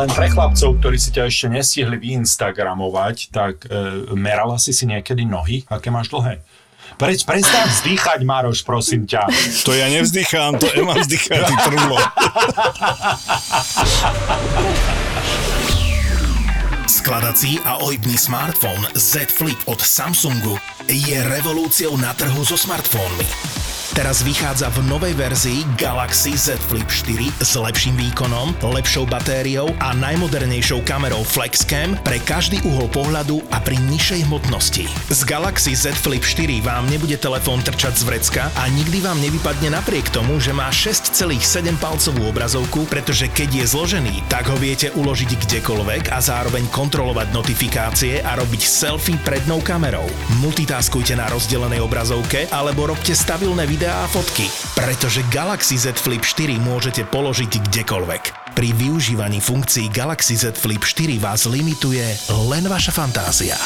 Len pre chlapcov, ktorí si ťa ešte nestihli vyinstagramovať, tak e, merala si si niekedy nohy? Aké máš dlhé? Preč, prestaň vzdychať, Maroš, prosím ťa. To ja nevzdychám, to Ema vzdychá, ty trvlo. Skladací a ojibný smartfón Z Flip od Samsungu je revolúciou na trhu so smartfónmi. Teraz vychádza v novej verzii Galaxy Z Flip 4 s lepším výkonom, lepšou batériou a najmodernejšou kamerou FlexCam pre každý uhol pohľadu a pri nižšej hmotnosti. Z Galaxy Z Flip 4 vám nebude telefón trčať z vrecka a nikdy vám nevypadne napriek tomu, že má 6,7 palcovú obrazovku, pretože keď je zložený, tak ho viete uložiť kdekoľvek a zároveň kontrolovať notifikácie a robiť selfie prednou kamerou. Multitaskujte na rozdelenej obrazovke alebo robte stabilné videá a fotky, pretože Galaxy Z Flip 4 môžete položiť kdekoľvek. Pri využívaní funkcií Galaxy Z Flip 4 vás limituje len vaša fantázia.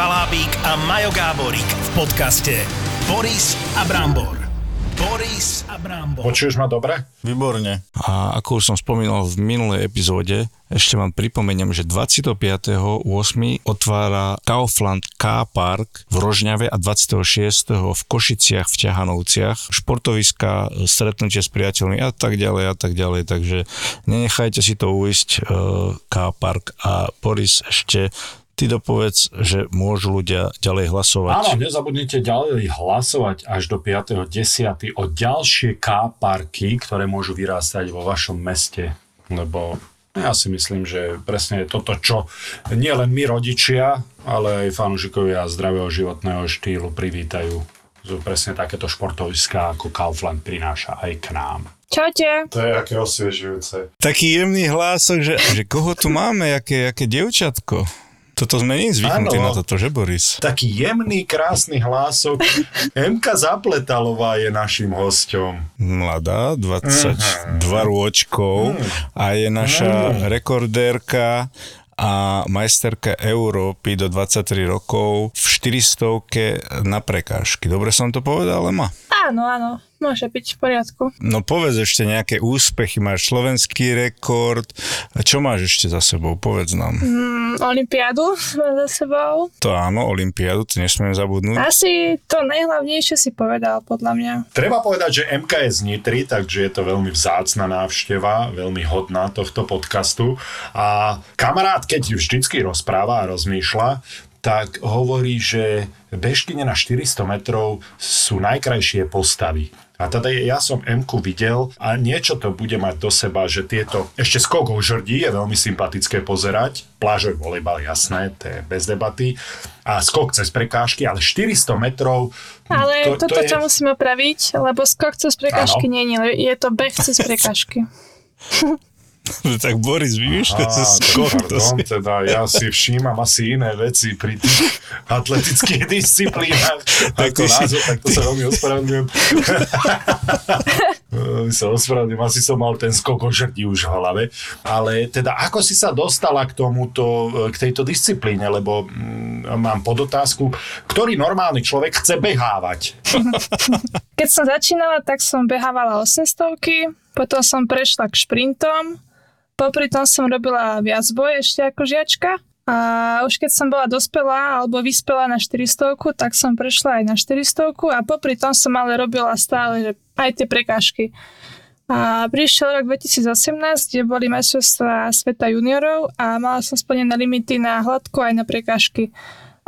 Boris Valábík a Majo Gáborík v podcaste Boris a Brambor. Boris a Brambor. Počuješ ma dobre? Výborne. A ako už som spomínal v minulej epizóde, ešte vám pripomeniem, že 25.8. otvára Kaufland K Park v Rožňave a 26. v Košiciach v Ťahanovciach. Športoviska, stretnutie s priateľmi a tak ďalej a tak ďalej. Takže nenechajte si to uísť eh, K Park a Boris ešte ty dopovedz, že môžu ľudia ďalej hlasovať. Áno, nezabudnite ďalej hlasovať až do 5.10. o ďalšie K-parky, ktoré môžu vyrástať vo vašom meste, lebo ja si myslím, že presne je toto, čo nie len my rodičia, ale aj fanúšikovia zdravého životného štýlu privítajú. Presne takéto športoviská ako Kaufland prináša aj k nám. Čaute. To je aké osviežujúce. Taký jemný hlások, že, že koho tu máme, aké, aké dievčatko. Toto sme nie zvyknutí na toto, že Boris? Taký jemný, krásny hlások. Emka Zapletalová je našim hosťom. Mladá, 22 uh-huh. rôčkov uh-huh. a je naša uh-huh. rekordérka a majsterka Európy do 23 rokov v 400 na prekážky. Dobre som to povedal, Ema? Áno, áno. Môže byť v poriadku. No povedz ešte nejaké úspechy. Máš slovenský rekord. A čo máš ešte za sebou? Povedz nám. Mm, Olympiádu za sebou. To áno, Olympiádu, to nesmieme zabudnúť. Asi to najhlavnejšie si povedal, podľa mňa. Treba povedať, že MK je z Nitry, takže je to veľmi vzácna návšteva, veľmi hodná tohto podcastu. A kamarát, keď vždycky rozpráva a rozmýšľa, tak hovorí, že bežkyne na 400 metrov sú najkrajšie postavy. A teda ja som m videl a niečo to bude mať do seba, že tieto, ešte skokov žrdí je veľmi sympatické pozerať, plážový volejbal, jasné, to je bez debaty, a skok cez prekážky, ale 400 metrov... Ale to, toto to je... musíme opraviť, lebo skok cez prekážky nie je, je to beh cez prekážky. tak Boris, vymýšľa sa skok. Pardon, si... teda ja si všímam asi iné veci pri tých atletických disciplínach. ako si... názor, tak to sa veľmi ospravedlňujem. sa ospravedlňujem, asi som mal ten skok o žrdi už v hlave. Ale teda ako si sa dostala k tomuto, k tejto disciplíne, lebo mm, mám podotázku, ktorý normálny človek chce behávať? Keď som začínala, tak som behávala 800 potom som prešla k šprintom, Popri tom som robila viac boj ešte ako žiačka. A už keď som bola dospelá alebo vyspelá na 400, tak som prešla aj na 400 a popri tom som ale robila stále že aj tie prekážky. A prišiel rok 2018, kde boli majstrovstvá sveta juniorov a mala som splnené limity na hladku aj na prekážky.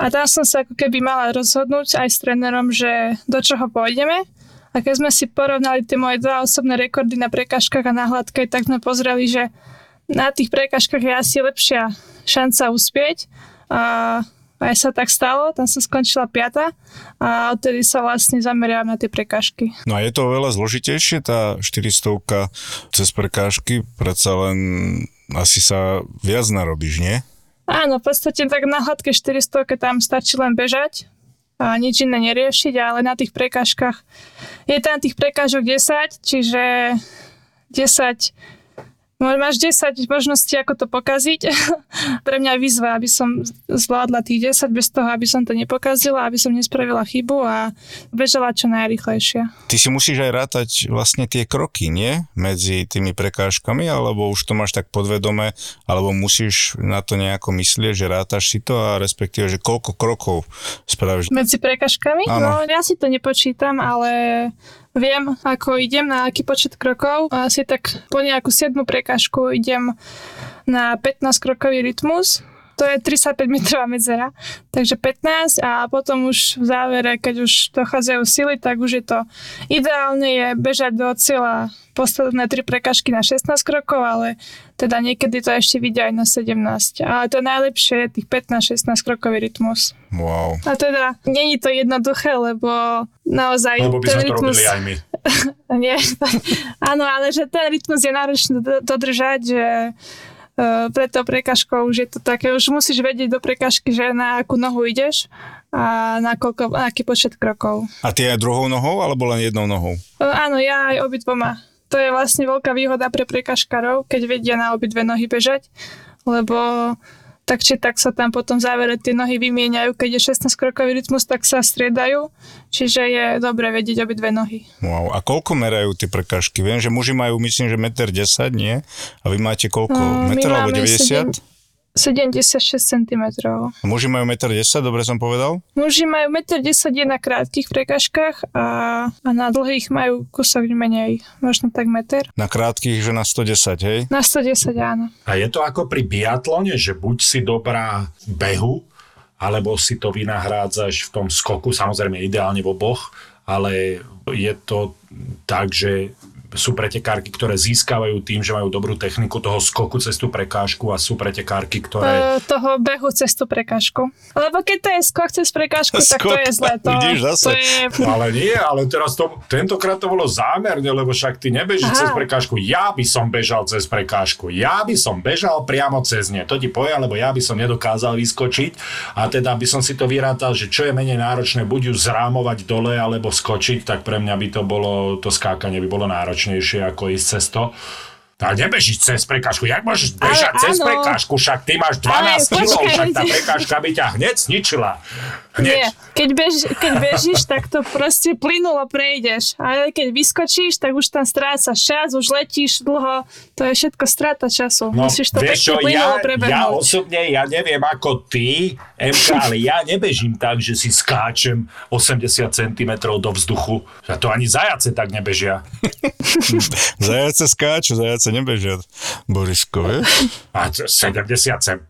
A tam som sa ako keby mala rozhodnúť aj s trénerom, že do čoho pôjdeme. A keď sme si porovnali tie moje dva osobné rekordy na prekážkach a na hladke, tak sme pozreli, že na tých prekažkách je asi lepšia šanca uspieť. A aj sa tak stalo, tam som skončila piata a odtedy sa vlastne zameriam na tie prekážky. No a je to veľa zložitejšie, tá 400 cez prekážky, predsa len asi sa viac narobíš, nie? Áno, v podstate tak na hladké 400 tam stačí len bežať a nič iné neriešiť, ale na tých prekážkach je tam tých prekážok 10, čiže 10 Máš 10 možností, ako to pokaziť. Pre mňa výzva, aby som zvládla tých 10 bez toho, aby som to nepokazila, aby som nespravila chybu a bežala čo najrychlejšie. Ty si musíš aj rátať vlastne tie kroky, nie? Medzi tými prekážkami, alebo už to máš tak podvedome, alebo musíš na to nejako myslieť, že rátaš si to a respektíve, že koľko krokov spravíš. Medzi prekážkami? No, ja si to nepočítam, ale viem, ako idem, na aký počet krokov. Asi tak po nejakú 7 prekážku idem na 15 krokový rytmus. To je 35 metrová medzera, takže 15 a potom už v závere, keď už dochádzajú sily, tak už je to ideálne je bežať do cieľa posledné tri prekažky na 16 krokov, ale teda niekedy to ešte vidia aj na 17. Ale to najlepšie je tých 15-16 krokový rytmus. Wow. A teda, není to jednoduché, lebo naozaj... Lebo by sme rytmus... to robili aj my. Nie, áno, ale že ten rytmus je náročný dodržať, že uh, preto prekažkou už je to také, už musíš vedieť do prekažky, že na akú nohu ideš a na, koľko, na aký počet krokov. A ty aj druhou nohou alebo len jednou nohou? Uh, áno, ja aj obidvoma to je vlastne veľká výhoda pre prekažkarov, keď vedia na obidve nohy bežať, lebo tak či tak sa tam potom závere tie nohy vymieňajú, keď je 16 krokový rytmus, tak sa striedajú, čiže je dobre vedieť obidve nohy. Wow. A koľko merajú tie prekážky? Viem, že muži majú myslím, že 1,10 m, nie? A vy máte koľko? No, meter alebo 90? 7, 76 cm. Muži majú 1,10 m, dobre som povedal? Muži majú 1,10 m na krátkých prekažkách a, a na dlhých majú kúsok menej, možno tak meter. Na krátkých, že na 110, hej? Na 110, áno. A je to ako pri biatlone, že buď si dobrá behu, alebo si to vynahrádzaš v tom skoku, samozrejme ideálne v oboch, ale je to tak, že sú pretekárky, ktoré získavajú tým, že majú dobrú techniku toho skoku cez tú prekážku a sú pretekárky, ktoré... Uh, toho behu cez tú prekážku. Lebo keď to je skok cez prekážku, skok, tak to je zle. To, zase. to je... Ale nie, ale teraz to, tentokrát to bolo zámerne, lebo však ty nebežíš Aha. cez prekážku. Ja by som bežal cez prekážku. Ja by som bežal priamo cez ne. To ti povie, lebo ja by som nedokázal vyskočiť a teda by som si to vyrátal, že čo je menej náročné, buď ju zrámovať dole alebo skočiť, tak pre mňa by to bolo, to skákanie by bolo náročné náročnejšie ako ísť cez. Ale nebežíš cez prekážku. Jak môžeš bežať ale, cez áno. prekážku? Však ty máš 12 kg, však tá prekážka by ťa hneď zničila. Hneď. Nie, keď, bež, keď bežíš, tak to proste plynulo prejdeš. Ale keď vyskočíš, tak už tam strácaš čas, už letíš dlho. To je všetko strata času. No, Musíš to vieš čo, ja, ja osobne, ja neviem ako ty, MK, ale ja nebežím tak, že si skáčem 80 cm do vzduchu. A to ani zajace tak nebežia. zajace skáču, zajace nebežia. Borisko, vieš? A 70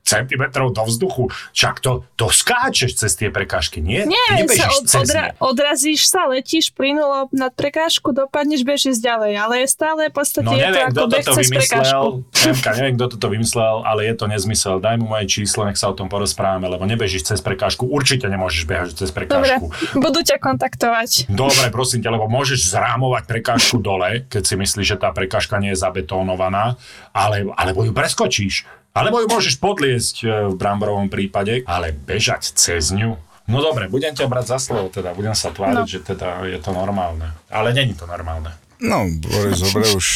cm do vzduchu. Čak to, to skáčeš cez tie prekážky nie? Nie, sa od, odra, odrazíš sa, letíš plynulo nad prekážku, dopadneš, bežíš ďalej, ale je stále v podstate no, neviem, je to ako beh cez prekážku. Nemka, neviem, kto toto vymyslel, ale je to nezmysel. Daj mu moje číslo, nech sa o tom porozprávame, lebo nebežíš cez prekážku, určite nemôžeš behať cez prekážku. Dobre, budú ťa kontaktovať. Dobre, prosím ťa, lebo môžeš zrámovať prekážku dole, keď si myslíš, že tá prekážka nie je zabetónovaná, ale, alebo ju preskočíš. Alebo ju môžeš podliesť e, v bramborovom prípade, ale bežať cez ňu, No dobre, budem ťa brať za slovo, teda budem sa tváriť, no. že teda je to normálne. Ale není to normálne. No, Boris, dobre, už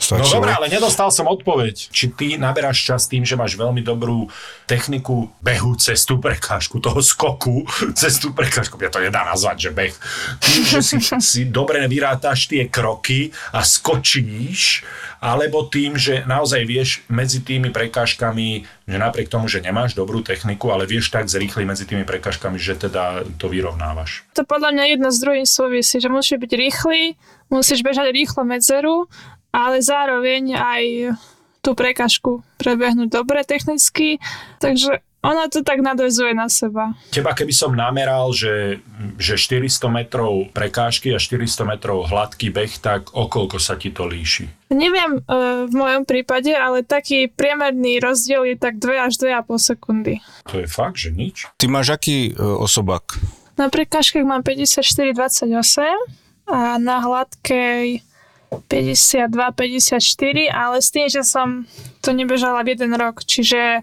stačilo. No dobre, ale nedostal som odpoveď. Či ty naberáš čas tým, že máš veľmi dobrú techniku behu cez tú prekážku, toho skoku cez tú prekážku. Ja to nedá nazvať, že beh. Tým, že si, si dobre vyrátaš tie kroky a skočíš, alebo tým, že naozaj vieš medzi tými prekážkami, že napriek tomu, že nemáš dobrú techniku, ale vieš tak zrýchliť medzi tými prekážkami, že teda to vyrovnávaš. To podľa mňa jedna z druhých súvisí, že musíš byť rýchly, musíš bežať rýchlo medzeru, ale zároveň aj tú prekažku prebehnúť dobre technicky, takže ono to tak nadvezuje na seba. Teba keby som nameral, že, že 400 metrov prekážky a 400 metrov hladký beh, tak okolko sa ti to líši? Neviem e, v mojom prípade, ale taký priemerný rozdiel je tak 2 až 2,5 sekundy. To je fakt, že nič? Ty máš aký e, osobák? Na prekážkach mám 54,28 a na hladkej 52-54, ale s tým, že som to nebežala v jeden rok, čiže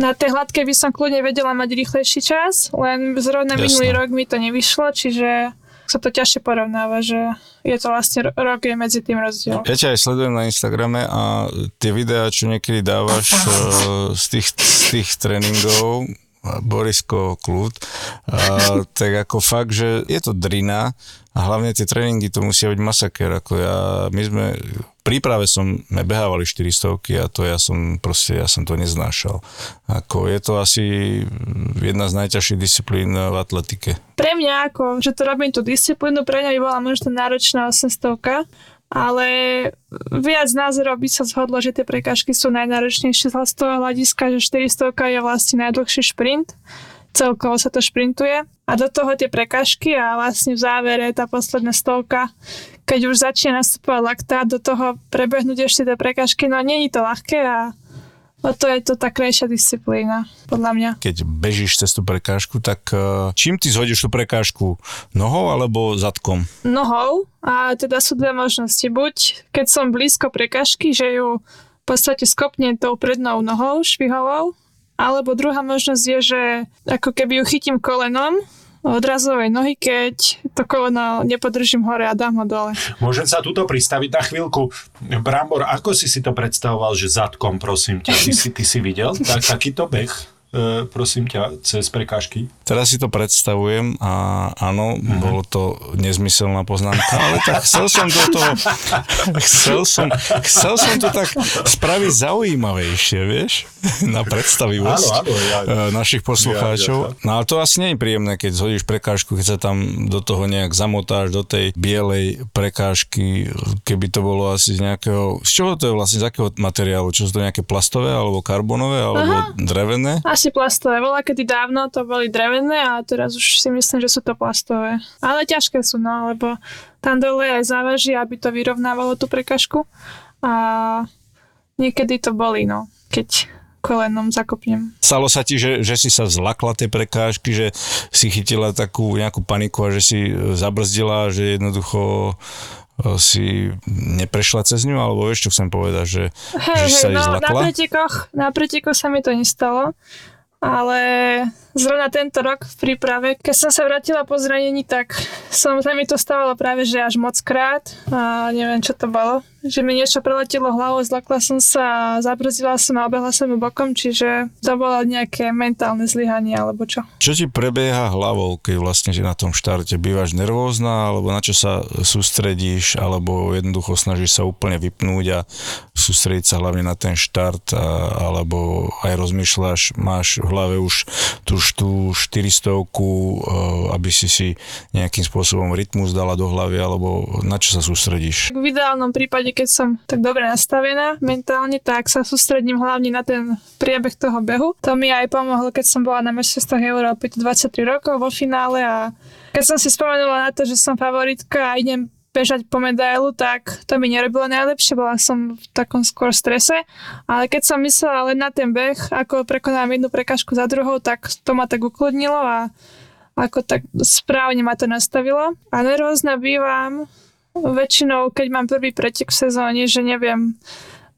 na tej hladkej by som kľudne vedela mať rýchlejší čas, len zrovna Jasne. minulý rok mi to nevyšlo, čiže sa to ťažšie porovnáva, že je to vlastne rok je medzi tým rozdiel. Ja ťa aj sledujem na Instagrame a tie videá, čo niekedy dávaš uh, z, tých, z tých tréningov, Borisko kľud, uh, tak ako fakt, že je to drina a hlavne tie tréningy to musia byť masaker. Ako ja, my sme, v príprave som, sme behávali 400 a to ja som proste, ja som to neznášal. Ako je to asi jedna z najťažších disciplín v atletike. Pre mňa, ako, že to robím tú disciplínu, pre mňa by bola možno náročná 800 ale viac názorov by sa zhodlo, že tie prekážky sú najnáročnejšie z toho hľadiska, že 400 je vlastne najdlhší šprint, celkovo sa to šprintuje. A do toho tie prekážky a vlastne v závere tá posledná stovka, keď už začína nastupovať laktát, do toho prebehnúť ešte tie prekážky, no není to ľahké a O to je to tá krajšia disciplína, podľa mňa. Keď bežíš cez tú prekážku, tak e, čím ty zhodíš tú prekážku? Nohou alebo zadkom? Nohou a teda sú dve možnosti. Buď keď som blízko prekážky, že ju v podstate skopnem tou prednou nohou švihovou, alebo druhá možnosť je, že ako keby ju chytím kolenom odrazovej nohy, keď to koleno nepodržím hore a dám ho dole. Môžem sa tuto pristaviť na chvíľku. Brambor, ako si si to predstavoval, že zadkom, prosím ťa, ty si, ty si videl tak, takýto beh? E, prosím ťa, cez prekážky? Teraz si to predstavujem a áno, mm-hmm. bolo to nezmyselná poznámka, ale tak chcel som do toho, chcel som, chcel som to tak spraviť zaujímavejšie, vieš, na predstavivosť áno, áno, ja, ja. E, našich poslucháčov. Ja, ja, ja. No ale to asi nie je príjemné, keď zhodíš prekážku, keď sa tam do toho nejak zamotáš, do tej bielej prekážky, keby to bolo asi z nejakého, z čoho to je vlastne, z akého materiálu? Čo sú to nejaké plastové, alebo karbonové, alebo Aha. drevené? Asi plastové. Bola kedy dávno to boli drevené a teraz už si myslím, že sú to plastové. Ale ťažké sú, no, lebo tam dole aj závaží, aby to vyrovnávalo tú prekažku. A niekedy to boli, no, keď kolenom zakopnem. Stalo sa ti, že, že si sa zlakla tej prekážky, že si chytila takú nejakú paniku a že si zabrzdila, že jednoducho si neprešla cez ňu, alebo vieš, čo chcem povedať, že, hey, že hey, sa no, zlakla? Na pretekoch, na pretekoch sa mi to nestalo, ale zrovna tento rok v príprave, keď som sa vrátila po zranení, tak som, sa mi to stávalo práve, že až moc krát a neviem, čo to bolo že mi niečo preletelo hlavou, zlakla som sa, zabrzdila som a obehla som bokom, čiže to bolo nejaké mentálne zlyhanie alebo čo. Čo ti prebieha hlavou, keď vlastne že na tom štarte bývaš nervózna, alebo na čo sa sústredíš, alebo jednoducho snažíš sa úplne vypnúť a sústrediť sa hlavne na ten štart, a, alebo aj rozmýšľaš, máš v hlave už tú, tú 400 e, aby si si nejakým spôsobom rytmus dala do hlavy, alebo na čo sa sústredíš? V ideálnom prípade keď som tak dobre nastavená mentálne, tak sa sústredím hlavne na ten priebeh toho behu. To mi aj pomohlo, keď som bola na meststvoch Európy 23 rokov vo finále a keď som si spomenula na to, že som favoritka a idem bežať po medailu, tak to mi nerobilo najlepšie, bola som v takom skôr strese, ale keď som myslela len na ten beh, ako prekonám jednu prekažku za druhou, tak to ma tak ukludnilo a ako tak správne ma to nastavilo. A nervózna bývam väčšinou, keď mám prvý pretek v sezóne, že neviem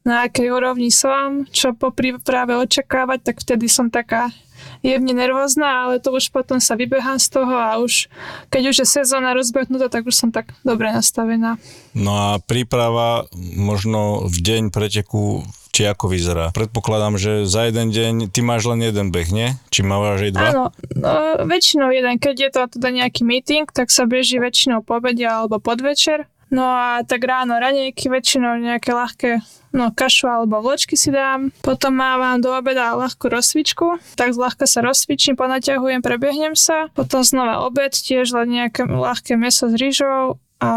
na akej úrovni som, čo po príprave očakávať, tak vtedy som taká jemne nervózna, ale to už potom sa vybehám z toho a už keď už je sezóna rozbehnutá, tak už som tak dobre nastavená. No a príprava možno v deň preteku či ako vyzerá? Predpokladám, že za jeden deň ty máš len jeden beh, nie? Či máš aj dva? Áno, no, väčšinou jeden. Keď je to teda nejaký meeting, tak sa beží väčšinou po obede alebo podvečer. No a tak ráno ranejky, väčšinou nejaké ľahké no kašu alebo vločky si dám. Potom mávam do obeda ľahkú rozcvičku, tak zľahka sa rozcvičím, ponaťahujem, prebehnem sa. Potom znova obed, tiež len nejaké ľahké meso s rýžou a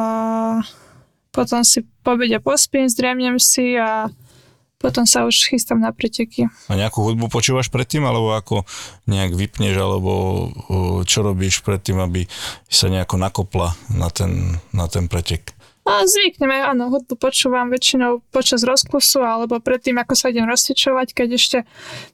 potom si po obede pospím, zdriemnem si a potom sa už chystám na preteky. A nejakú hudbu počúvaš predtým, alebo ako nejak vypneš, alebo čo robíš predtým, aby sa nejako nakopla na ten, na ten pretek? A zvykneme, áno, hudbu počúvam väčšinou počas rozklusu alebo predtým, ako sa idem rozsvičovať, keď ešte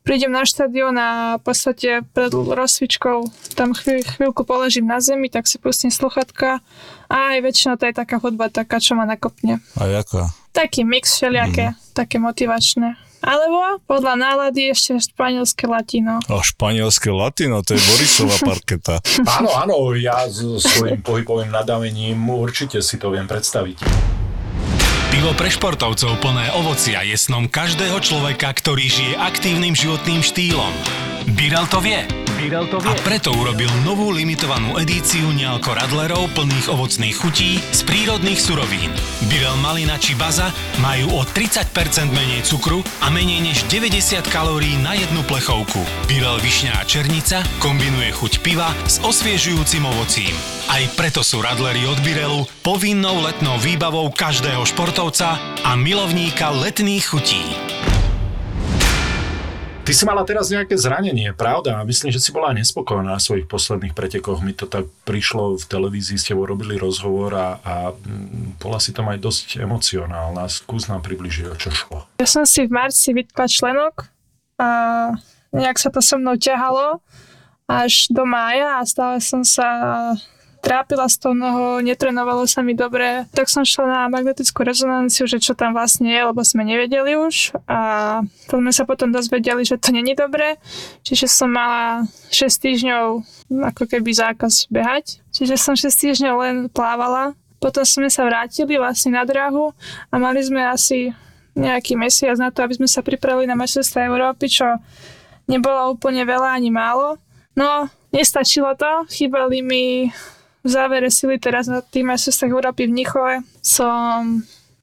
prídem na štadión a v podstate pred rozsvičkou tam chvíľ, chvíľku položím na zemi, tak si pustím sluchatka a aj väčšinou to je taká hudba taká, čo ma nakopne. A jaká? Taký mix všelijaké, mm. také motivačné. Alebo podľa nálady ešte španielské latino. A španielské latino, to je Borisová parketa. Áno, áno, ja s svojím pohybovým nadavením určite si to viem predstaviť. Pivo pre športovcov plné ovocia je snom každého človeka, ktorý žije aktívnym životným štýlom. Birel to vie. Birel to vie. A preto urobil novú limitovanú edíciu Nialko Radlerov plných ovocných chutí z prírodných surovín. Birel Malina či Baza majú o 30% menej cukru a menej než 90 kalórií na jednu plechovku. Birel Višňa a Černica kombinuje chuť piva s osviežujúcim ovocím. Aj preto sú Radlery od Birelu povinnou letnou výbavou každého športovca a milovníka letných chutí. Ty si mala teraz nejaké zranenie, pravda? Myslím, že si bola nespokojná na svojich posledných pretekoch. Mi to tak prišlo v televízii, s tebou robili rozhovor a, a mm, bola si tam aj dosť emocionálna. Skús nám približiť, o čo šlo. Ja som si v marci vytkla členok a nejak sa to so mnou ťahalo až do mája a stále som sa trápila z toho noho, netrenovalo sa mi dobre, tak som šla na magnetickú rezonanciu, že čo tam vlastne je, lebo sme nevedeli už a to sme sa potom dozvedeli, že to není dobré, čiže som mala 6 týždňov ako keby zákaz behať, čiže som 6 týždňov len plávala, potom sme sa vrátili vlastne na drahu a mali sme asi nejaký mesiac na to, aby sme sa pripravili na majstrovstvá Európy, čo nebolo úplne veľa ani málo. No, nestačilo to, chýbali mi v závere sily teraz na tým majstrovstvách Európy v Nichove som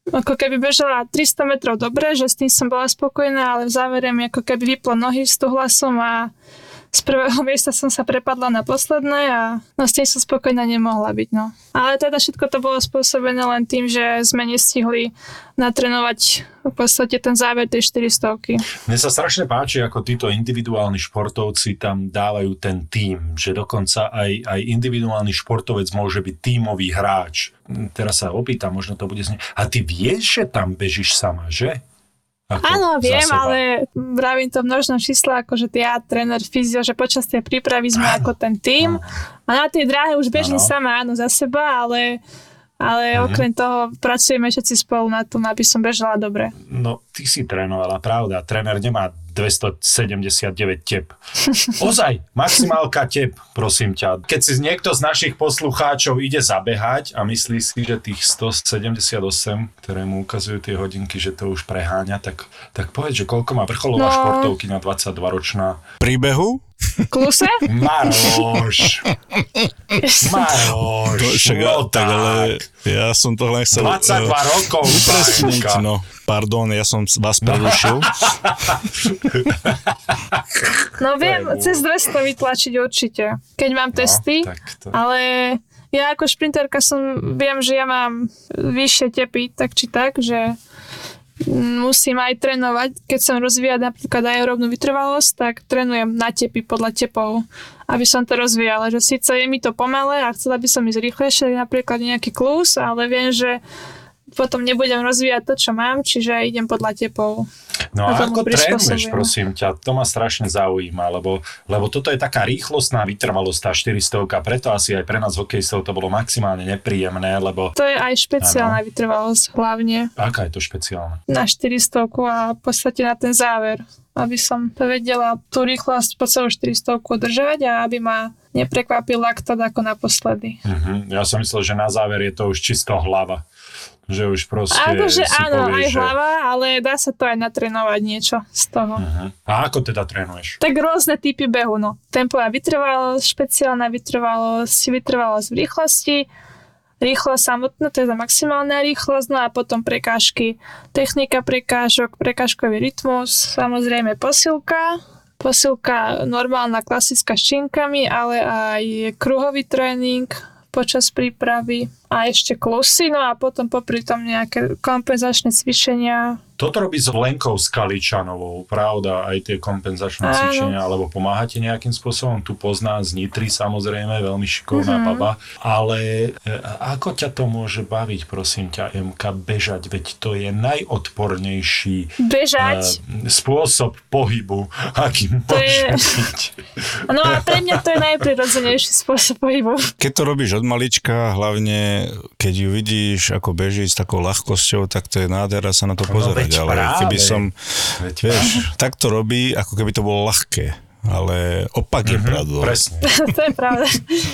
ako keby bežala 300 metrov dobre, že s tým som bola spokojná, ale v závere mi ako keby vyplo nohy s hlasom a z prvého miesta som sa prepadla na posledné a no s tým som spokojná nemohla byť. No. Ale teda všetko to bolo spôsobené len tým, že sme nestihli natrenovať v podstate ten záver tej 400. Mne sa strašne páči, ako títo individuálni športovci tam dávajú ten tým, že dokonca aj, aj individuálny športovec môže byť tímový hráč. Teraz sa opýtam, možno to bude znieť. A ty vieš, že tam bežíš sama, že? Ako Áno, viem, ale vravím to množno čísla, ako že ja, tréner, fyzio, že počas tej prípravy sme áno. ako ten tým a na tej dráhe už bežím áno. sama, áno, za seba, ale ale mm-hmm. okrem toho pracujeme všetci spolu na tom, aby som bežala dobre. No, ty si trénovala, pravda. Tréner nemá 279 tep. Ozaj, maximálka tep, prosím ťa. Keď si niekto z našich poslucháčov ide zabehať a myslí si, že tých 178, ktoré mu ukazujú tie hodinky, že to už preháňa, tak, tak povedz, že koľko má vrcholová no. športovky na 22 ročná. Príbehu? Kluse? Maroš. Maroš. To, však, no tak, ale ja som to len chcel... 22 uh, rokov, upresniť, no. Pardon, ja som vás prerušil. No viem, cez 200 vytlačiť určite, keď mám no, testy, to... ale ja ako šprinterka som, viem, že ja mám vyššie tepy, tak či tak, že musím aj trénovať. Keď som rozvíjať napríklad aerobnú vytrvalosť, tak trénujem na tepy podľa tepov, aby som to rozvíjala. Že síce je mi to pomalé a chcela by som ísť rýchlejšie, napríklad nejaký klus, ale viem, že potom nebudem rozvíjať to, čo mám, čiže idem podľa tepov. No a ako trénuješ, prosím ťa, to ma strašne zaujíma, lebo, lebo toto je taká rýchlostná vytrvalosť, tá 400, preto asi aj pre nás hokejistov to bolo maximálne nepríjemné, lebo... To je aj špeciálna ano. vytrvalosť hlavne. Aká je to špeciálna? Na 400 a v podstate na ten záver aby som vedela tú rýchlosť po celú 400 držať a aby ma neprekvapil laktát ako naposledy. Uh-huh. Ja som myslel, že na záver je to už čisto hlava že už proste Akože áno, povie, aj že... hlava, ale dá sa to aj natrénovať niečo z toho. Uh-huh. A ako teda trénuješ? Tak rôzne typy behu, no. Tempová vytrvalosť, špeciálna vytrvalosť, vytrvalosť v rýchlosti, rýchlosť samotná, za maximálna rýchlosť, no a potom prekážky. Technika prekážok, prekážkový rytmus, samozrejme posilka, posilka normálna, klasická s činkami, ale aj kruhový tréning, počas prípravy a ešte klusy, no a potom popri tom nejaké kompenzačné cvičenia, toto robí s Lenkou Skaličanovou, pravda, aj tie kompenzačné Áno. cvičenia, alebo pomáhate nejakým spôsobom, tu pozná z Nitry samozrejme, veľmi šikovná mm-hmm. baba, ale e, ako ťa to môže baviť, prosím ťa, MK, bežať, veď to je najodpornejší bežať? Uh, spôsob pohybu, aký to môže je... byť. No a pre mňa to je najprirodzenejší spôsob pohybu. Keď to robíš od malička, hlavne keď ju vidíš, ako beží s takou ľahkosťou, tak to je nádhera sa na to no, pozerať. Veď ale práve. keby som, Veď vieš, tak to robí, ako keby to bolo ľahké. Ale opak je pravdou. Presne. to je pravda.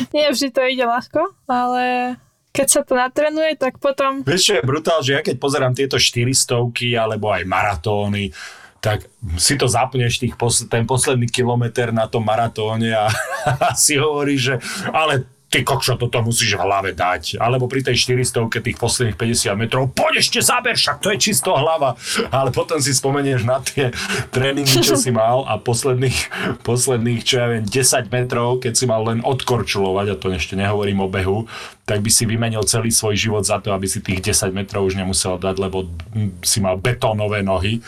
Nie vždy to ide ľahko, ale keď sa to natrenuje, tak potom... Vieš, čo je brutál, že ja keď pozerám tieto 400 alebo aj maratóny, tak si to zapneš tých pos- ten posledný kilometr na tom maratóne a, a si hovorí, že ale ty kokšo, toto musíš v hlave dať. Alebo pri tej 400 tých posledných 50 metrov, poď ešte zaber, však to je čisto hlava. Ale potom si spomenieš na tie tréningy, čo si mal a posledných, posledných, čo ja viem, 10 metrov, keď si mal len odkorčulovať, a to ešte nehovorím o behu, tak by si vymenil celý svoj život za to, aby si tých 10 metrov už nemusel dať, lebo si mal betónové nohy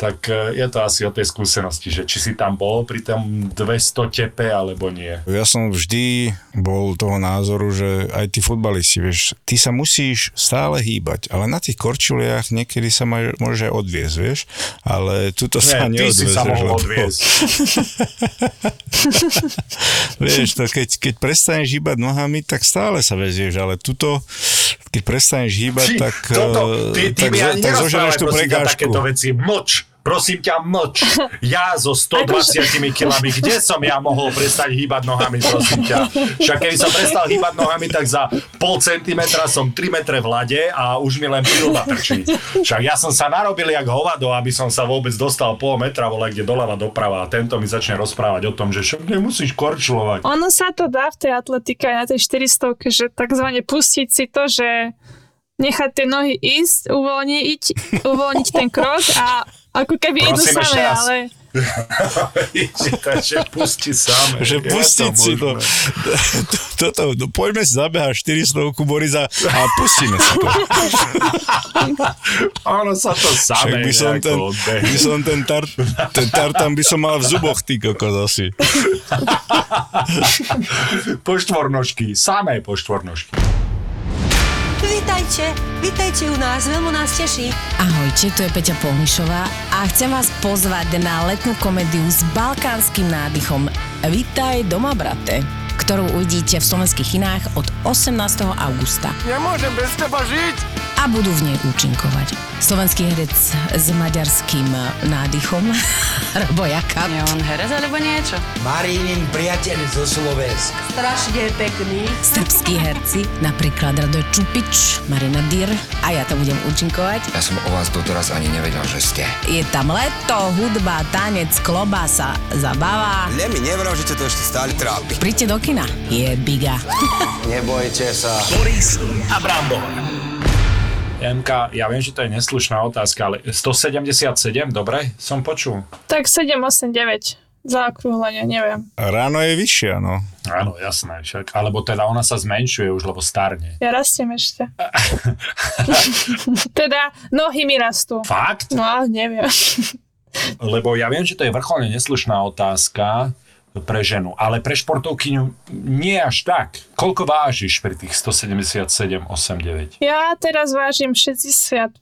tak e, je to asi o tej skúsenosti, že či si tam bol pri tom 200 tepe alebo nie. Ja som vždy bol toho názoru, že aj tí futbalisti, vieš, ty sa musíš stále hýbať, ale na tých korčuliach niekedy sa maj, môže odviezť, vieš, ale tuto sa Nie, ty si sa mohol odviezť. Vieš, to keď, keď prestaneš hýbať nohami, tak stále sa vezieš, ale tuto, keď prestaneš hýbať, Či, tak, toto, eh, ty, ty tak, tak nerozprávaj, zoženeš tú prekážku. takéto veci. Mlč, prosím ťa, mlč. Ja so 120 kilami, kde som ja mohol prestať hýbať nohami, prosím ťa. Však keby som prestal hýbať nohami, tak za pol centimetra som 3 metre v lade a už mi len prílba trčí. Však ja som sa narobil jak hovado, aby som sa vôbec dostal pol metra, vole, kde doľava doprava a tento mi začne rozprávať o tom, že však nemusíš korčulovať. Ono sa to dá v tej atletike aj na tej 400, že takzvané pustiť si to, že nechať tie nohy ísť, uvoľniť, uvoľniť ten krok a ako keby idú Prosím, same, raz. ale Takže pusti sám. Že pustiť si to. Toto, no, poďme si zabehať 400 Borisa a pustíme si to. Ono sa to samé by som ten, by som ten, tar, ten tartan by som mal v zuboch, ty kokos asi. Po štvornožky, samé po štvornožky. Vítajte, vítajte u nás, veľmi nás teší. Ahojte, tu je Peťa Polnišová a chcem vás pozvať na letnú komédiu s balkánskym nádychom Vítaj doma, brate ktorú uvidíte v slovenských kinách od 18. augusta. Nemôžem bez teba žiť! A budú v nej účinkovať. Slovenský herec s maďarským nádychom, Robo Jakab, Je on herec alebo niečo? Marínin priateľ zo Slovenska. Strašne pekný. srbskí herci, napríklad Radoj Čupič, Marina Dyr a ja tam budem účinkovať. Ja som o vás doteraz ani nevedel, že ste. Je tam leto, hudba, tanec, klobása, zabava. Ne mi nevral, že ťa to ešte stále trápi. Príďte do kina. Je biga. Nebojte sa. Boris Abramov. MK, ja viem, že to je neslušná otázka, ale 177, dobre? Som počul. tak 7, 8, 9 zaokrúhlenie, neviem. Ráno je vyššia, no. Áno, jasné, však. Alebo teda ona sa zmenšuje už, lebo starne. Ja rastiem ešte. teda nohy mi rastú. Fakt? No ale neviem. Lebo ja viem, že to je vrcholne neslušná otázka pre ženu, ale pre športovkyňu nie až tak. Koľko vážiš pri tých 177, 8, 9? Ja teraz vážim 65,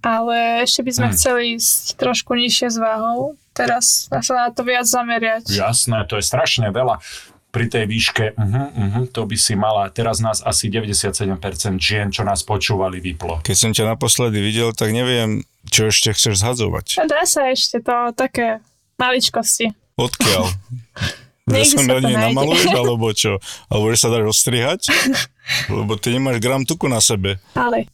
ale ešte by sme Hmm. chceli ísť trošku nižšie s váhou. Teraz sa na to viac zameriať. Jasné, to je strašne veľa. Pri tej výške, uh-huh, uh-huh, to by si mala. Teraz nás asi 97% žien, čo nás počúvali, vyplo. Keď som ťa naposledy videl, tak neviem, čo ešte chceš zhadzovať. Dá sa ešte to také maličkosti. Odkiaľ? Že sa na nej namaluješ, alebo čo? Alebo že sa dáš ostrihať? Lebo ty nemáš gram tuku na sebe. Ale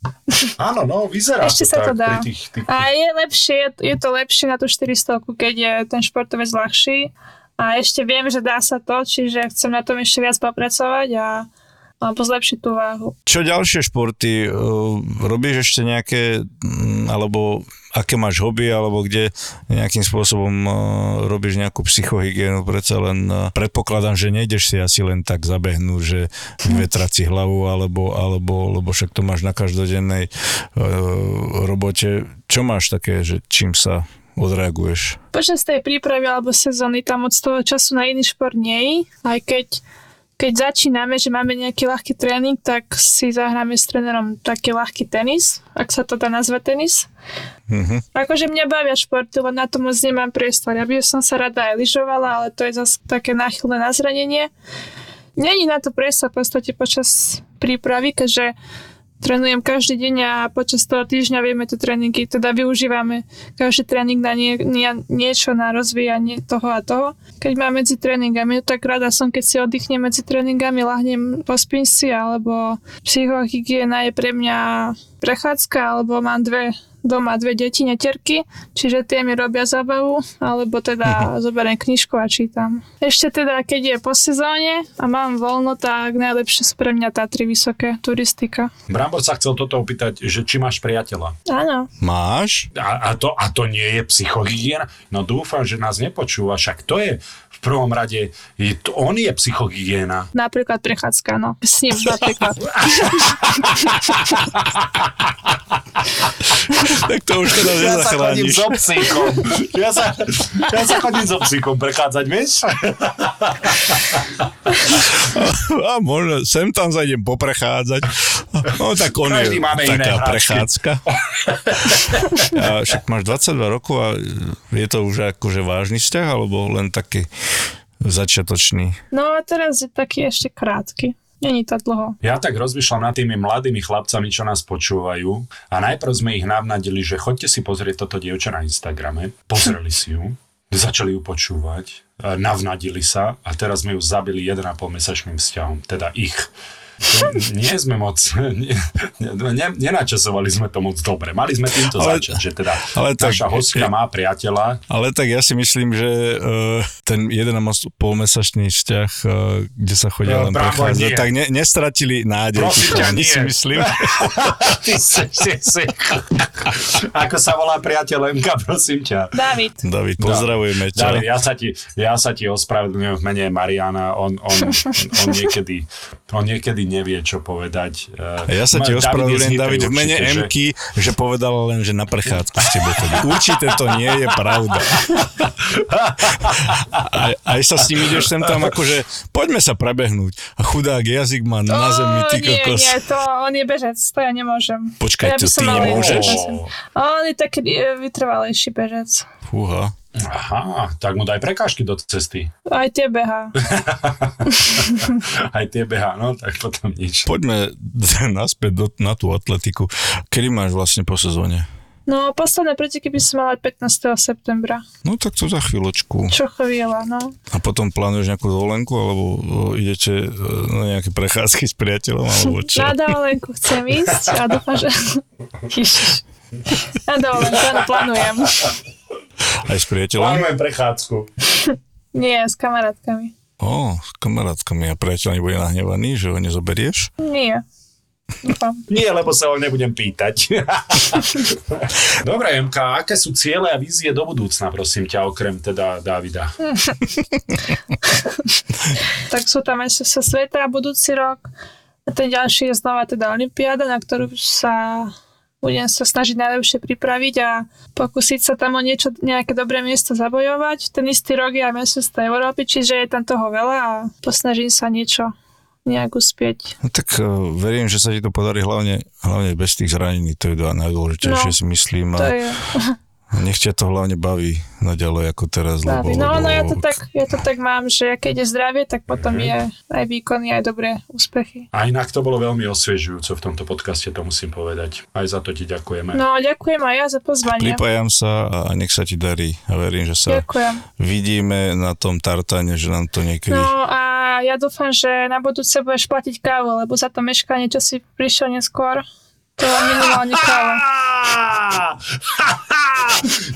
Áno, no, vyzerá ešte to sa tak to dá. pri tých, tých, A je lepšie, je- je to lepšie na tú 400, keď je ten športovec ľahší. A ešte viem, že dá sa to, čiže chcem na tom ešte viac popracovať a alebo zlepšiť tú váhu. Čo ďalšie športy? Uh, robíš ešte nejaké, mm, alebo aké máš hobby, alebo kde nejakým spôsobom uh, robíš nejakú psychohygienu? Predsa len uh, predpokladám, že nejdeš si asi len tak zabehnúť, že vyvetrať si hlavu, alebo, alebo lebo však to máš na každodennej uh, robote. Čo máš také, že čím sa odreaguješ? Počas tej prípravy alebo sezóny tam od toho času na iný šport nie aj keď keď začíname, že máme nejaký ľahký tréning, tak si zahráme s trénerom taký ľahký tenis, ak sa to dá nazvať tenis. Mhm. Akože mňa bavia športy, len na to moc nemám priestor. Ja by som sa rada aj lyžovala, ale to je zase také náchylné na zranenie. Není na to priestor v podstate počas prípravy, keďže trénujem každý deň a počas toho týždňa vieme tie tréningy, teda využívame každý tréning na nie, nie, niečo na rozvíjanie toho a toho. Keď mám medzi tréningami, tak rada som, keď si oddychnem medzi tréningami, lahnem, pospím si, alebo psychohygiena je pre mňa prechádzka, alebo mám dve doma dve deti neterky, čiže tie mi robia zábavu, alebo teda zoberiem knižku a čítam. Ešte teda, keď je po sezóne a mám voľno, tak najlepšie sú pre mňa Tatry vysoké, turistika. Brambor sa chcel toto opýtať, že či máš priateľa. Áno. Máš? A, a, to, a to nie je psychohygiena? No dúfam, že nás nepočúva, však to je prvom rade, je, to, on je psychohygiena. Napríklad prechádzka, no. S ním napríklad. tak to už teda Ja sa chodím so psíkom. Ja sa, ja sa chodím so psíkom prechádzať, vieš? A možno sem tam sa idem poprechádzať. No tak on Každý je máme taká prechádzka. A však máš 22 rokov a je to už akože vážny vzťah, alebo len taký začiatočný? No a teraz je taký ešte krátky. Není to dlho. Ja tak rozmýšľam nad tými mladými chlapcami, čo nás počúvajú a najprv sme ich navnadili, že chodte si pozrieť toto dievča na Instagrame, pozreli si ju, začali ju počúvať, a navnadili sa a teraz sme ju zabili 1,5 mesačným vzťahom, teda ich. Nie sme moc, nie, ne, nenačasovali sme to moc dobre. Mali sme týmto Ale- začať, že teda ale tak- naša hostka má priateľa, Ale tak ja si myslím, že uh, ten 1,5 mesačný vzťah, uh, kde sa chodia No, len prechádzať, tak ne, nestratili nádej. Prosím ťa, nie. si myslím. Ty si, si, si. Ako sa volá priateľ Emka, prosím ťa. David. David, pozdravujeme ťa. David, ja sa ti, ja sa ti ospravedlňujem v mene Mariana, on, on, on, niekedy, on niekedy nevie, čo povedať. Ja sa Ma- ti ospravedlňujem, David, v mene že- Emky, že povedala len, že na prechádzku s tebou. Určite to nie je pravda. Aj, aj sa s ním ideš sem tam akože, poďme sa prebehnúť. A chudák jazyk má na zemi, ty nie, kokos. nie, to on je bežec, to ja nemôžem. Počkaj, ja to ty nemôžeš? On je taký e, vytrvalejší bežec. Fúha. Aha, tak mu daj prekážky do cesty. Aj tie behá. Aj tie beha, no tak potom nič. Poďme naspäť do, na tú atletiku. Kedy máš vlastne po sezóne? No, posledné preteky by som mala 15. septembra. No tak to za chvíľočku. Čo chvíľa, no. A potom plánuješ nejakú dovolenku, alebo o, idete e, na nejaké prechádzky s priateľom, alebo čo? Na dovolenku chcem ísť a dúfam, že... Na dovolenku, áno, plánujem. Aj s priateľom? Plánujem prechádzku. Nie, s kamarátkami. Ó, s kamarátkami a priateľ nebude nahnevaný, že ho nezoberieš? Nie. Nie, lebo sa ho nebudem pýtať. Dobre, Emka, aké sú ciele a vízie do budúcna, prosím ťa, okrem teda Davida? tak sú tam ešte sa sveta budúci rok. A ten ďalší je znova teda Olympiáda, na ktorú sa budem sa snažiť najlepšie pripraviť a pokúsiť sa tam o niečo, nejaké dobré miesto zabojovať. Ten istý rok je aj meststvo Európy, čiže je tam toho veľa a posnažím sa niečo nejak uspieť. No tak uh, verím, že sa ti to podarí hlavne, hlavne bez tých zranení, to je najdôležitejšie No, si myslím. A je nech ťa to hlavne baví naďalej ako teraz. Lebo, Baví. No, lebo... no ja to, tak, ja to tak mám, že keď je zdravie, tak potom je aj výkony, aj dobré úspechy. A inak to bolo veľmi osviežujúco v tomto podcaste, to musím povedať. Aj za to ti ďakujeme. No, ďakujem aj ja za pozvanie. Pripájam sa a nech sa ti darí a verím, že sa Ďakujem. vidíme na tom tartane, že nám to niekedy... No a ja dúfam, že na budúce budeš platiť kávu, lebo za to meškanie, čo si prišiel neskôr, to minimálne káva.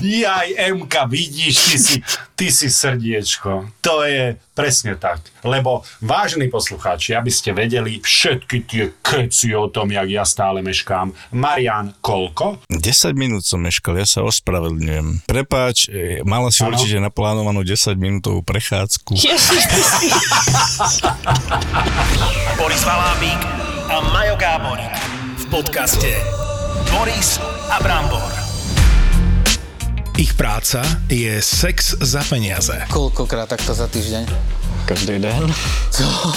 Jaj, Emka, vidíš, ty si, ty si srdiečko. To je presne tak. Lebo, vážení poslucháči, aby ste vedeli všetky tie keci o tom, jak ja stále meškám. Marian, koľko? 10 minút som meškal, ja sa ospravedlňujem. Prepáč, e, mala si Áno. určite naplánovanú 10 minútovú prechádzku. Ježiš, ty si... Boris Valábík a Majo Gáborík podcaste Boris a Brambor. Ich práca je sex za peniaze. Koľkokrát takto za týždeň? Každý den. Co?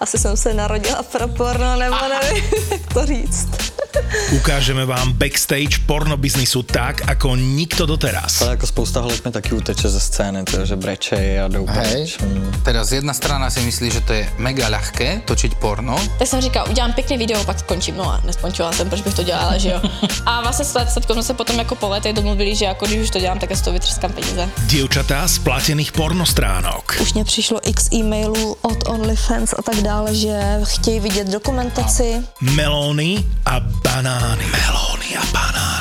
Asi jsem se narodila pro porno, nebo nevím, jak to říct. Ukážeme vám backstage pornobiznisu tak, ako nikto doteraz. Ale ako spousta mi taky uteče ze scény, to, že brečej a jdou Hej, teraz jedna strana si myslí, že to je mega ľahké točiť porno. Tak jsem říkala, udělám pěkný video, pak skončím. No a neskončila jsem, proč bych to dělala, že jo. A vlastně s Statkom jsme se potom jako po letech domluvili, že jako když už to dělám, tak z toho vytřeskám peníze. Dievčatá z platených pornostránok. Už mě přišlo x e-mailů od OnlyFans a tak dále, že chtějí vidět dokumentaci. Melóny a banány. Melóny a banány.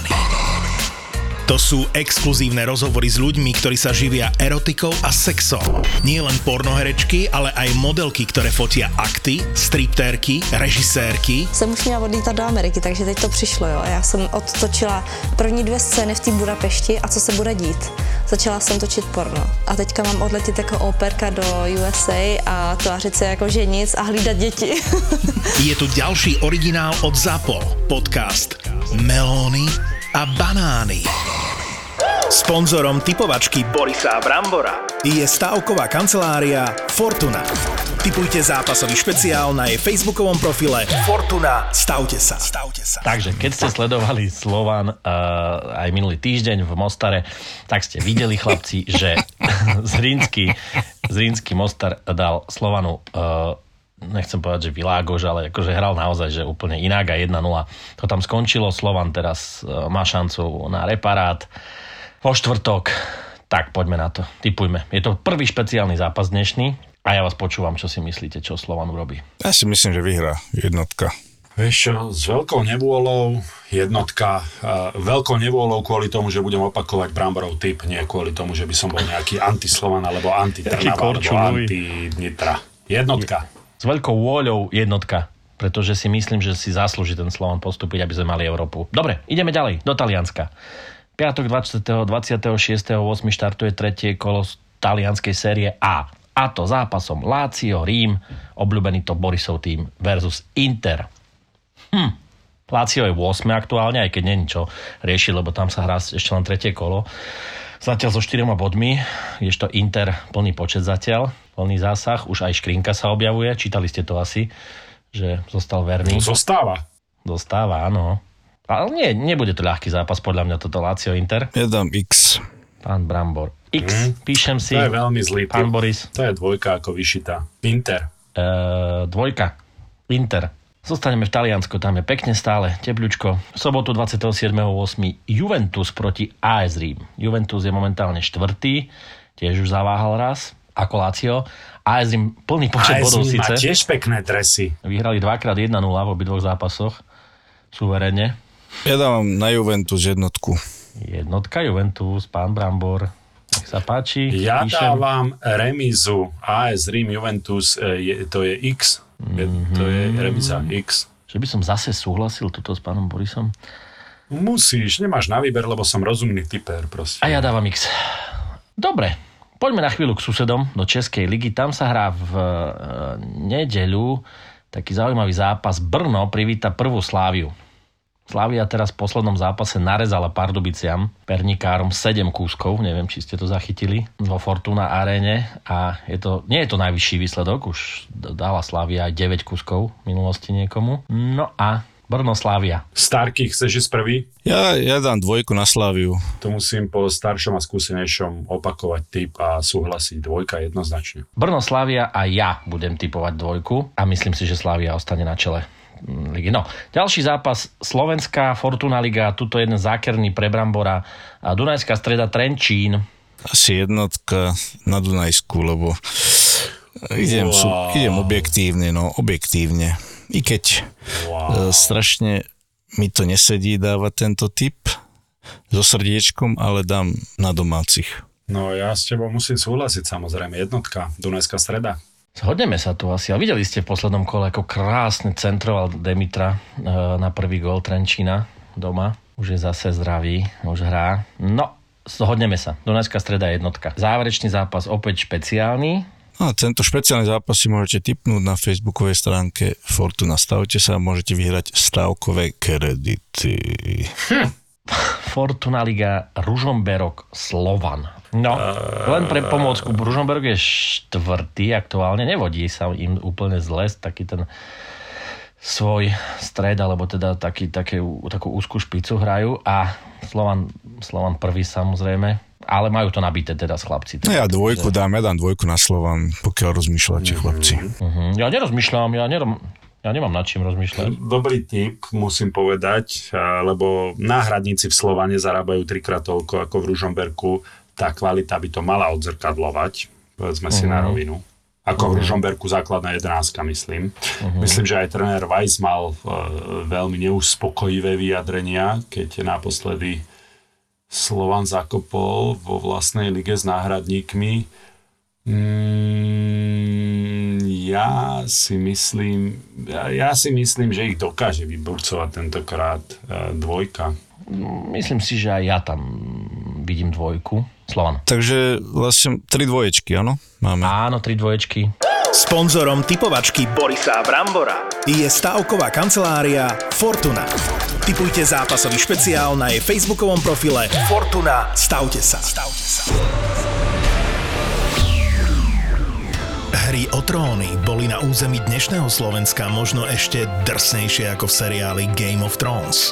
To sú exkluzívne rozhovory s ľuďmi, ktorí sa živia erotikou a sexom. Nie len pornoherečky, ale aj modelky, ktoré fotia akty, striptérky, režisérky. Jsem už měla odlítat do Ameriky, takže teď to přišlo, jo. Já jsem odtočila první dvě scény v té Budapešti a co se bude dít. Začala jsem točit porno. A teďka mám odletět jako operka do USA a tvářit se jako že nic a hlídat děti. Je tu ďalší originál od ZAPO. Podcast Melóny a banány. Sponzorom typovačky Borisa Brambora je stavková kancelária Fortuna. Typujte zápasový špeciál na jej facebookovom profile Fortuna. Stavte sa. Stavte sa. Takže keď ste sledovali Slovan uh, aj minulý týždeň v Mostare, tak ste videli chlapci, že Zrínsky, Zrínsky Mostar dal Slovanu uh, nechcem povedať, že Világož, ale akože hral naozaj, že úplne inak a 1-0. To tam skončilo, Slovan teraz uh, má šancu na reparát vo štvrtok. Tak poďme na to, typujme. Je to prvý špeciálny zápas dnešný a ja vás počúvam, čo si myslíte, čo Slovan urobí. Ja si myslím, že vyhrá jednotka. Vieš čo, s veľkou nevôľou jednotka, uh, veľkou nevôľou kvôli tomu, že budem opakovať Bramborov typ, nie kvôli tomu, že by som bol nejaký antislovan alebo anti-Trnava alebo anti-Nitra. Jednotka. S veľkou vôľou jednotka, pretože si myslím, že si zaslúži ten Slovan postúpiť, aby sme mali Európu. Dobre, ideme ďalej, do Talianska. Piatok 20. 26. 8. štartuje tretie kolo z talianskej série A. A to zápasom Lazio, Rím, obľúbený to Borisov tým versus Inter. Hm. Lazio je 8 aktuálne, aj keď není čo riešiť, lebo tam sa hrá ešte len tretie kolo. Zatiaľ so 4 bodmi, to Inter plný počet zatiaľ, plný zásah, už aj Škrinka sa objavuje, čítali ste to asi, že zostal verný. Zostáva. Zostáva, áno. Ale nie, nebude to ľahký zápas, podľa mňa toto Lazio Inter. Ja dám X. Pán Brambor. X, Mm. píšem si. To je veľmi zlý. Pán Boris. To je dvojka ako vyšitá. Inter. Uh, dvojka. Inter. Zostaneme v Taliansku, tam je pekne stále, tepľučko. V sobotu 27.8. Juventus proti AS Rím. Juventus je momentálne štvrtý, tiež už zaváhal raz, ako Lazio. AS Rím plný počet AS bodov síce. tiež pekné dresy. Vyhrali dvakrát 1-0 v obidvoch zápasoch. Suverene. Ja dávam na Juventus jednotku. Jednotka Juventus, pán Brambor. Nech sa páči. Ja píšem. dávam remizu AS Rím Juventus, e, je, to je X. Je, to je remiza X. Že by som zase súhlasil tuto s pánom Borisom. Musíš, nemáš na výber, lebo som rozumný typer proste. A ja dávam X. Dobre, poďme na chvíľu k susedom do Českej ligy. Tam sa hrá v e, nedeľu taký zaujímavý zápas. Brno privíta prvú Sláviu. Slavia teraz v poslednom zápase narezala Pardubiciam, pernikárom 7 kúskov, neviem, či ste to zachytili, vo Fortuna aréne a je to, nie je to najvyšší výsledok, už dala Slavia aj 9 kúskov v minulosti niekomu. No a Brno Slavia. Starky, chceš ísť prvý? Ja, ja dám dvojku na Sláviu. To musím po staršom a skúsenejšom opakovať typ a súhlasiť. Dvojka jednoznačne. Brno Slavia a ja budem typovať dvojku a myslím si, že Slavia ostane na čele ligy. No, ďalší zápas Slovenská Fortuna Liga, tuto jeden zákerný pre Brambora a Dunajská streda Trenčín. Asi jednotka na Dunajsku, lebo idem, Wow. sú, idem objektívne, no objektívne. I keď wow. strašne mi to nesedí dávať tento typ so srdiečkom, ale dám na domácich. No ja s tebou musím súhlasiť samozrejme. Jednotka, Dunajská streda. Zhodneme sa tu asi. A videli ste v poslednom kole, ako krásne centroval Demitra e, na prvý gól Trenčína doma. Už je zase zdravý, už hrá. No, zhodneme sa. Dunajská streda jednotka. Záverečný zápas opäť špeciálny. No, tento špeciálny zápas si môžete tipnúť na facebookovej stránke Fortuna. Stavte sa a môžete vyhrať stavkové kredity. Fortuna Liga Ružomberok Slovan. No, len pre pomôcku. Ružomberok je štvrtý aktuálne, nevodí sa im úplne zle, taký ten svoj stred, alebo teda taký, také, takú úzkú špicu hrajú a Slovan, Slovan prvý samozrejme, ale majú to nabité teda s chlapci. No ja dvojku dám, ja dám dvojku na Slovan, pokiaľ rozmýšľate chlapci. Uh-huh. Ja nerozmýšľam, ja, nerom, ja nemám nad čím rozmýšľať. Dobrý tip, musím povedať, lebo náhradníci v Slovane zarábajú trikrát toľko ako v Ružomberku. Tá kvalita by to mala odzrkadlovať, povedzme si uh-huh. na rovinu. Ako v Ružomberku základná jedenáctka, myslím. Uh-huh. Myslím, že aj tréner Weiss mal uh, veľmi neuspokojivé vyjadrenia, keď naposledy Slovan zakopol vo vlastnej lige s náhradníkmi. Mm, ja si myslím, ja, ja si myslím, že ich dokáže vyburcovať tentokrát uh, dvojka. Myslím si, že aj ja tam vidím dvojku. Slovan. Takže vlastne tri dvoječky, áno? Máme. Áno, tri dvoječky. Sponzorom typovačky Borisa Brambora je stavková kancelária Fortuna. Typujte zápasový špeciál na jej facebookovom profile Fortuna. Stavte sa. Stavte sa. Hry o tróny boli na území dnešného Slovenska možno ešte drsnejšie ako v seriáli Game of Thrones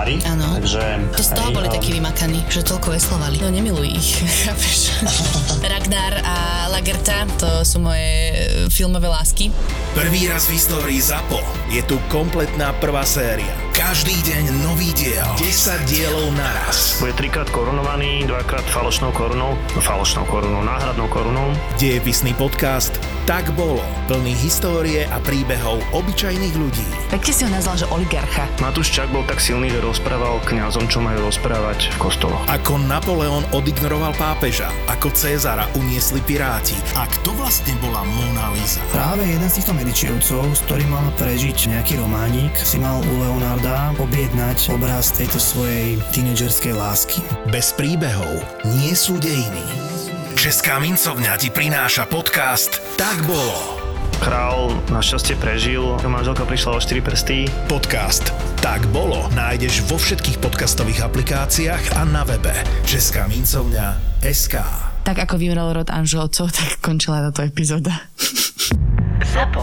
veslári. Áno. Takže, to z toho boli a- takí vymakaní, že toľko veslovali. No nemiluj ich, chápeš? Ragnar a Lagerta, to sú moje e, filmové lásky. Prvý raz v histórii ZAPO je tu kompletná prvá séria. Každý deň nový diel. 10 dielov naraz. Bude trikrát korunovaný, dvakrát falošnou korunou, no falošnou korunou, náhradnou korunou. Dejepisný podcast Tak bolo. Plný histórie a príbehov obyčajných ľudí. Pekne si ho nazval, že oligarcha. Matúš Čak bol tak silný, že rozprával kňazom, čo majú rozprávať v kostoloch. Ako Napoleon odignoroval pápeža, ako Cezara uniesli piráti a kto vlastne bola Mona Lisa. Práve jeden z týchto medičievcov, s ktorým mal prežiť nejaký románik, si mal u Leonarda objednať obraz tejto svojej tínedžerskej lásky. Bez príbehov nie sú dejiny. Česká mincovňa ti prináša podcast Tak bolo. Král našťastie prežil, manželka prišla o 4 prsty. Podcast Tak bolo nájdeš vo všetkých podcastových aplikáciách a na webe Česká mincovňa SK. Tak ako vymrel rod Anželcov, tak končila táto epizóda. ZAPO.